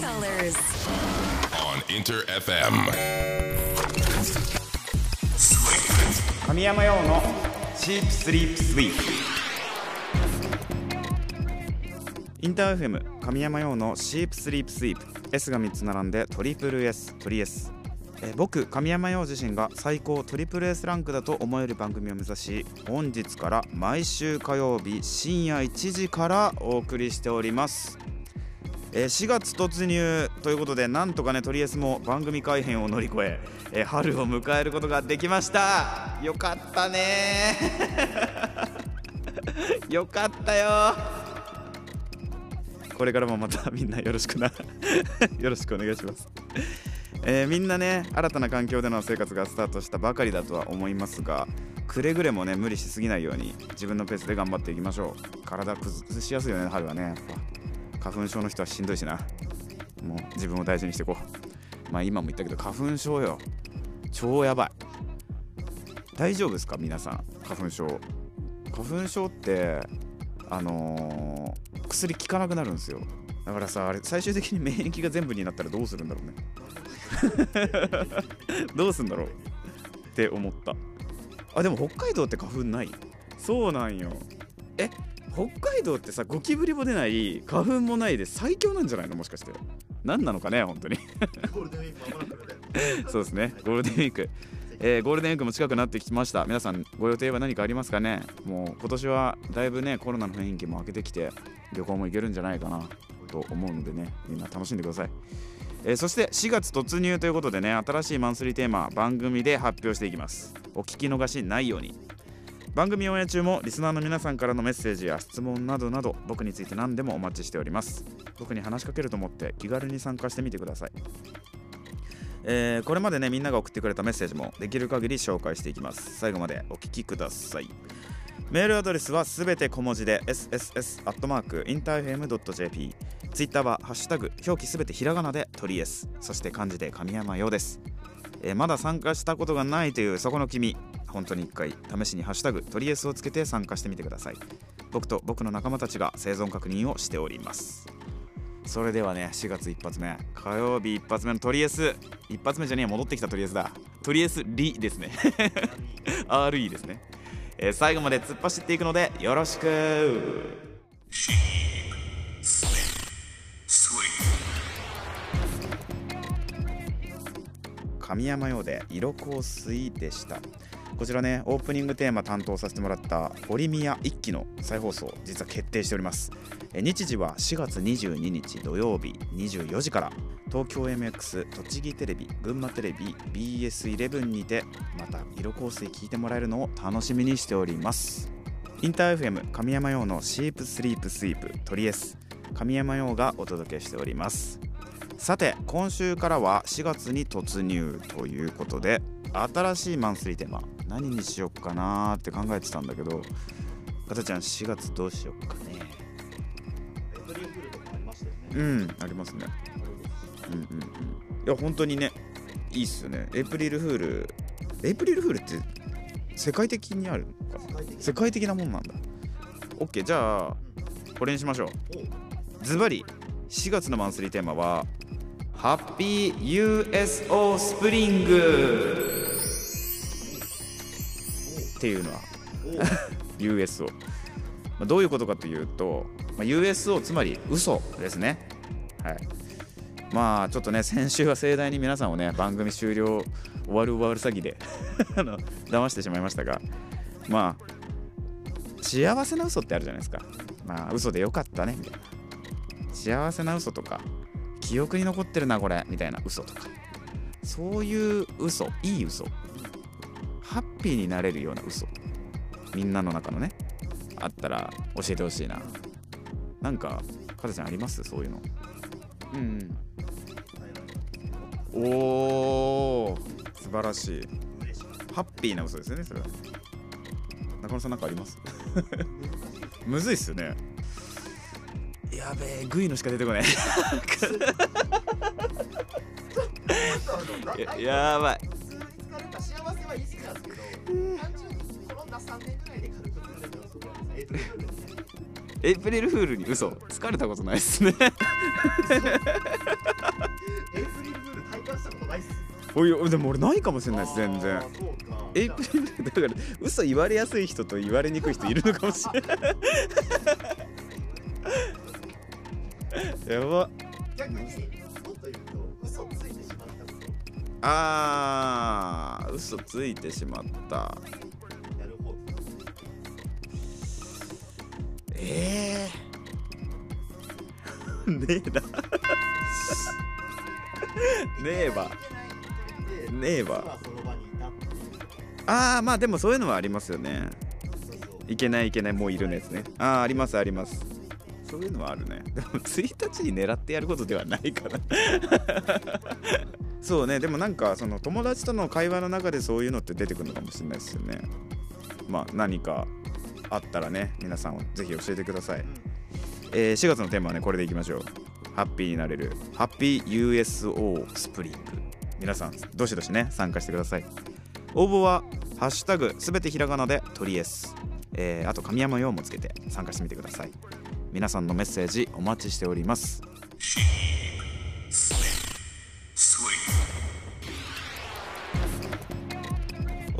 colors. on Inter FM. 神山用のシープスリープスイープインターフェム神山用のシープスリープスイープ S が3つ並んでトリプル S トリ S えー僕神山陽自身が最高トリプル S ランクだと思える番組を目指し本日から毎週火曜日深夜1時からお送りしておりますえー4月突入ということでなんとかねとりあえずも番組改編を乗り越ええー春を迎えることができました。よかったね。よかったよ。これからもまたみんなよろしくな。よろしくお願いします。えーみんなね新たな環境での生活がスタートしたばかりだとは思いますがくれぐれもね無理しすぎないように自分のペースで頑張っていきましょう。体崩しやすいよね春はね。やっぱ花粉症の人はしんどいしな。もう自分を大事にしていこう。まあ今も言ったけど花粉症よ。超やばい。大丈夫ですか？皆さん。花粉症。花粉症ってあのー薬効かなくなるんですよ。だからさあれ最終的に免疫が全部になったらどうするんだろうね。どうすんだろう。って思った。あでも北海道って花粉ない？そうなんよ。え？北海道ってさゴキブリも出ない花粉もないで最強なんじゃないの？もしかして。何なのかね本当に。そうですね。ゴールデンウィーク。えーゴールデンウィークも近くなってきました。皆さんご予定は何かありますかね？もう今年はだいぶねコロナの雰囲気も明けてきて旅行も行けるんじゃないかなと思うのでねみんな楽しんでください、えーそして4月突入ということでね新しいマンスリーテーマ番組で発表していきます。お聞き逃しないように。番組オンエア中もリスナーの皆さんからのメッセージや質問などなど僕について何でもお待ちしております。僕に話しかけると思って気軽に参加してみてください。えーこれまでねみんなが送ってくれたメッセージもできる限り紹介していきます。最後までお聞きください。メールアドレスはすべて小文字で sss.interfm.jp ツイッターはハッシュタグ表記すべてひらがなで鳥 S そして漢字で神山ようです、えーまだ参加したことがないというそこの君。本当に一回試しにハッシュタグ鳥 S をつけて参加してみてください。僕と僕の仲間たちが生存確認をしております。それではね4月一発目。火曜日一発目のトリエス。一発目じゃねえ戻ってきたトリエスだ。トリエスリですね。RE ですね、えー最後まで突っ走っていくのでよろしく。神山用で色香水でした。こちらねオープニングテーマ担当させてもらったオリミヤ一期の再放送実は決定しております。日時は4月22日土曜日24時から。東京 MX 栃木テレビ群馬テレビ BS11 にてまた色香水聞いてもらえるのを楽しみにしております。インター FM 神山用のシープスリープスイープトリエス。神山用がお届けしております。さて今週からは4月に突入ということで新しいマンスリーテーマ何にしよっかなーって考えてたんだけどかたちゃん4月どうしよっかね。うんありますね。うんうんうん。いや本当にねいいっすよね。エイプリルフールエイプリルフールって世界的にあるのか？世界的なもんなんだ。OK じゃあこれにしましょう。ズバリ4月のマンスリーテーマはハッピー USO スプリングっていうのは。USO まあどういうことかというと、まあ、USO つまり嘘ですね。はい。まあちょっとね先週は盛大に皆さんをね番組終了終わる終わる詐欺で あの騙してしまいましたがまあ幸せな嘘ってあるじゃないですか。まあ嘘でよかったねみたいな。幸せな嘘とか記憶に残ってるなこれみたいな嘘とか。そういう嘘いい嘘。ハッピーになれるような嘘。みんなの中のね。あったら教えてほしいな。なんかかたちゃんあります？そういうの。うんうん。おー。素晴らしい。ハッピーな嘘ですよねそれは。中野さんなんかあります？むずいっすよね。やべえグイのしか出てこない。や やばい。普通に疲れた幸せは言い過ぎなんですけど、単純に転んだ3年ぐらいで軽く疲れたらそうなんですエイプリルフールに嘘。疲れたことないっすね。エイプリルフール体感したことないっす。おいでも俺ないかもしれないです全然。エイプリルフールだから嘘言われやすい人と言われにくい人いるのかもしれない。やばあー嘘ついてしまった。やる方ええ ねえな。ねえわねえわああまあでもそういうのはありますよね。いけないいけないもういるのやつね。ああありますあります。そういうのはあるね。でも1日に狙ってやることではないかなそうね。でもなんかその友達との会話の中でそういうのって出てくるのかもしれないですよね。まあ何かあったらね皆さんぜひ教えてください、えー4月のテーマはねこれでいきましょう。ハッピーになれるハッピー USO スプリング。皆さんどしどしね参加してください。応募は「ハッシュタグすべてひらがな」で「トリエス」えーあと神山用もつけて参加してみてください。皆さんのメッセージお待ちしております。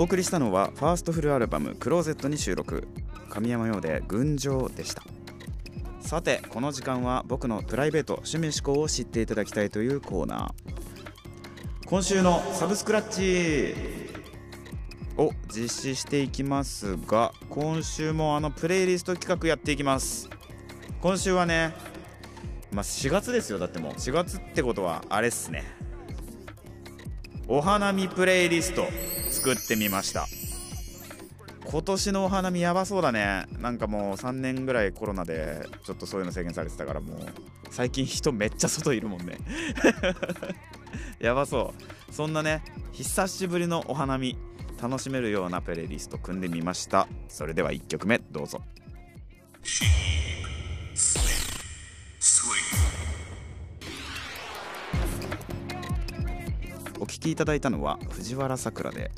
お送りしたのはファーストフルアルバム「クローゼット」に収録。神山用で「群青」でした。さてこの時間は僕のプライベート趣味思考を知っていただきたいというコーナー。今週のサブスクラッチを実施していきますが今週もあのプレイリスト企画やっていきます。今週はねまあ4月ですよだってもう。4月ってことはあれっすね。お花見プレイリスト。作ってみました。今年のお花見やばそうだね。なんかもう3年ぐらいコロナでちょっとそういうの制限されてたからもう最近人めっちゃ外いるもんね。やばそう。そんなね久しぶりのお花見楽しめるようなプレイリスト組んでみました。それでは1曲目どうぞ。聴きいただいたのは藤原さくらで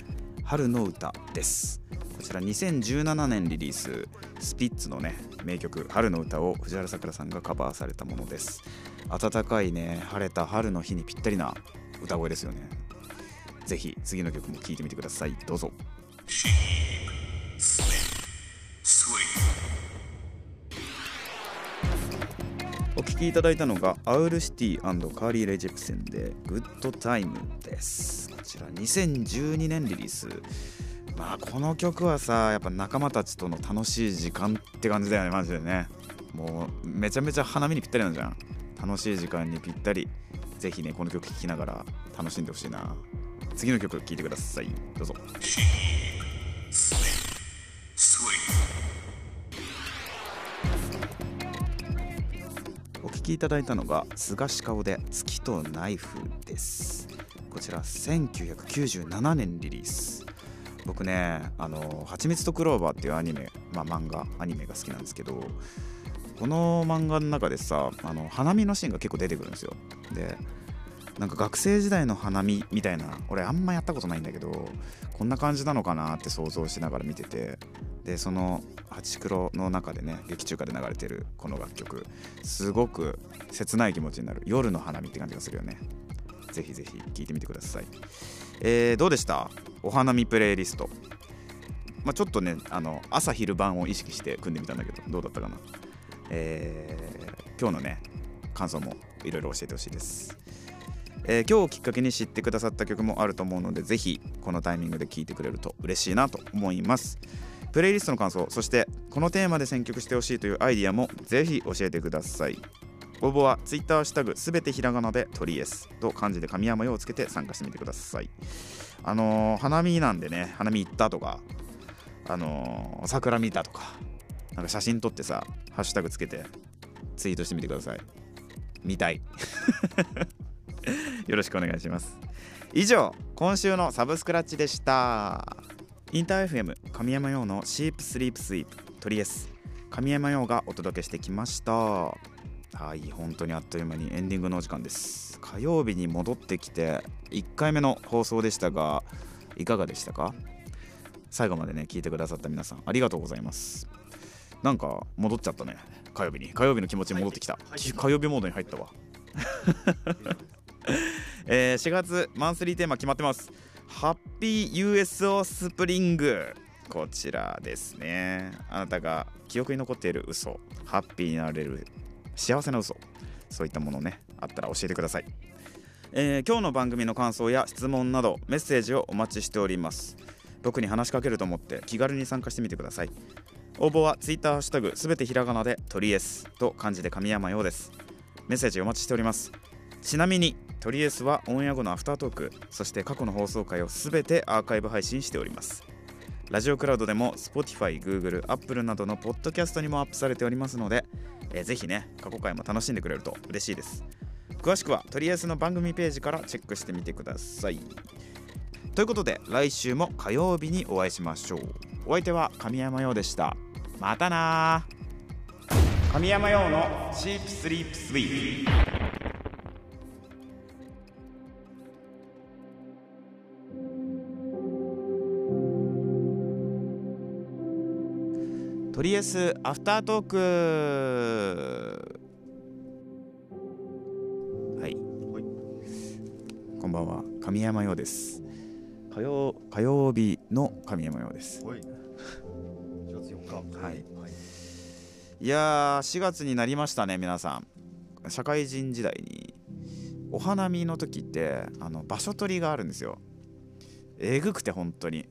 春の歌です。こちら2017年リリーススピッツのね名曲春の歌を藤原さくらさんがカバーされたものです。暖かいね晴れた春の日にぴったりな歌声ですよね。ぜひ次の曲も聴いてみてください。どうぞ。きいただいたのがアウルシティカーリー・レ・ジェプセンで「グッドタイム」です。こちら2012年リリース。まあこの曲はさやっぱ仲間たちとの楽しい時間って感じだよねマジでね。もうめちゃめちゃ花見にぴったりなんじゃん。楽しい時間にぴったり。ぜひねこの曲聴きながら楽しんでほしいな。次の曲聴いてください。どうぞ。聴きいただいたのが菅氏顔で月とナイフです。こちら1997年リリース。僕ねあの「はちみつとクローバー」っていうアニメまあ漫画アニメが好きなんですけどこの漫画の中でさあの花見のシーンが結構出てくるんですよ。でなんか学生時代の花見みたいな俺あんまやったことないんだけどこんな感じなのかなって想像しながら見ててでその「ハチクロ」の中でね劇中歌で流れてるこの楽曲すごく切ない気持ちになる夜の花見って感じがするよね。ぜひぜひ聴いてみてください。えー、どうでした？お花見プレイリスト。まあ、ちょっとねあの朝昼晩を意識して組んでみたんだけどどうだったかな？えー今日のね感想もいろいろ教えてほしいです。えー今日をきっかけに知ってくださった曲もあると思うのでぜひこのタイミングで聴いてくれると嬉しいなと思います。プレイリストの感想そしてこのテーマで選曲してほしいというアイディアもぜひ教えてください。応募は Twitter ハッシュタグすべてひらがなでトリエスと漢字で神山用をつけて参加してみてください。あのー花見なんでね花見行ったとかあのー桜見たとかなんか写真撮ってさハッシュタグつけてツイートしてみてください。見たい。よろしくお願いします。以上今週のサブスクラッチでした。インター FM 神山用のシープスリープスイープトリエス神山用がお届けしてきました。はい本当にあっという間にエンディングのお時間です。火曜日に戻ってきて1回目の放送でしたがいかがでしたか？最後までね聞いてくださった皆さんありがとうございます。なんか戻っちゃったね。火曜日に。火曜日の気持ちに戻ってきた、火曜日モードに入ったわ。えー4月マンスリーテーマ決まってます。ハッピー USO スプリングこちらですね。あなたが記憶に残っている嘘ハッピーになれる幸せな嘘そういったものねあったら教えてください、えー今日の番組の感想や質問などメッセージをお待ちしております。僕に話しかけると思って気軽に参加してみてください。応募は Twitter ハッシュタグすべてひらがなで「トリエス」と漢字で神山用です。メッセージお待ちしております。ちなみにトリエスはオンエア後のアフタートークそして過去の放送回をすべてアーカイブ配信しております。ラジオクラウドでも Spotify、Google、Apple などのポッドキャストにもアップされておりますので、えーぜひね過去回も楽しんでくれると嬉しいです。詳しくはトリエスの番組ページからチェックしてみてください。ということで来週も火曜日にお会いしましょう。お相手は神山陽でした。またな神山陽のチープスリープスイートリエスアフタートーク。はい。こんばんは。神山陽です。火曜。火曜日の神山陽です。はい。4月4日。はい。はい。いやー4月になりましたね皆さん。社会人時代に。お花見の時ってあの場所取りがあるんですよ。えぐくて本当に。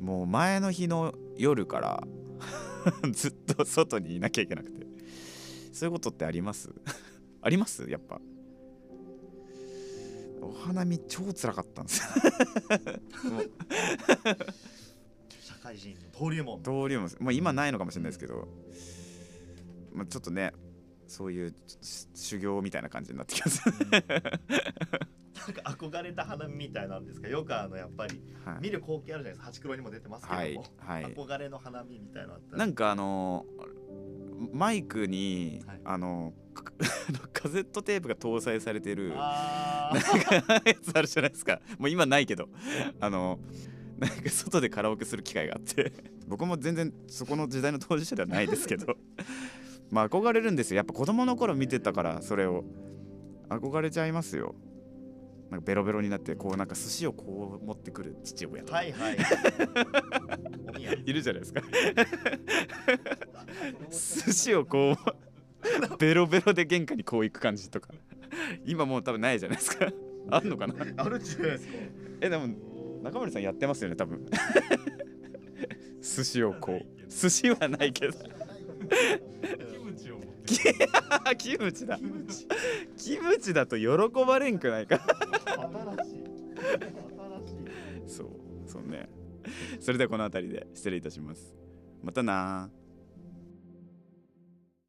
もう前の日の夜から ずっと外にいなきゃいけなくて。そういうことってあります？あります？やっぱ。お花見超辛かったんですよ。社会人の登竜門。登竜門まあ今ないのかもしれないですけど、まあ、ちょっとねそういう修行みたいな感じになってきます、なんか憧れた花見みたいなんですか？よくあのやっぱりはい。見る光景あるじゃないですか。ハチクロにも出てますけはいども、はい憧れの花見みたいななんかあのマイクに、はい。あのか カセットテープが搭載されてるなんかやつあるじゃないですか。もう今ないけど。あのなんか外でカラオケする機会があって。僕も全然そこの時代の当事者ではないですけどまあ憧れるんですよ。やっぱ子供の頃見てたからそれを。憧れちゃいますよ。なんかベロベロになってこうなんか寿司をこう持ってくる父親とか、はいはい。いるじゃないですか。寿司をこうベロベロで玄関にこう行く感じとか。今もう多分ないじゃないですか。あんのかな？あるじゃないですか。えでも中森さんやってますよね多分。寿司をこう。寿司はないけどキムチだ。キムチだと喜ばれんくないか？新しい。新しい。そうそうね。それではこの辺りで失礼いたします。またなー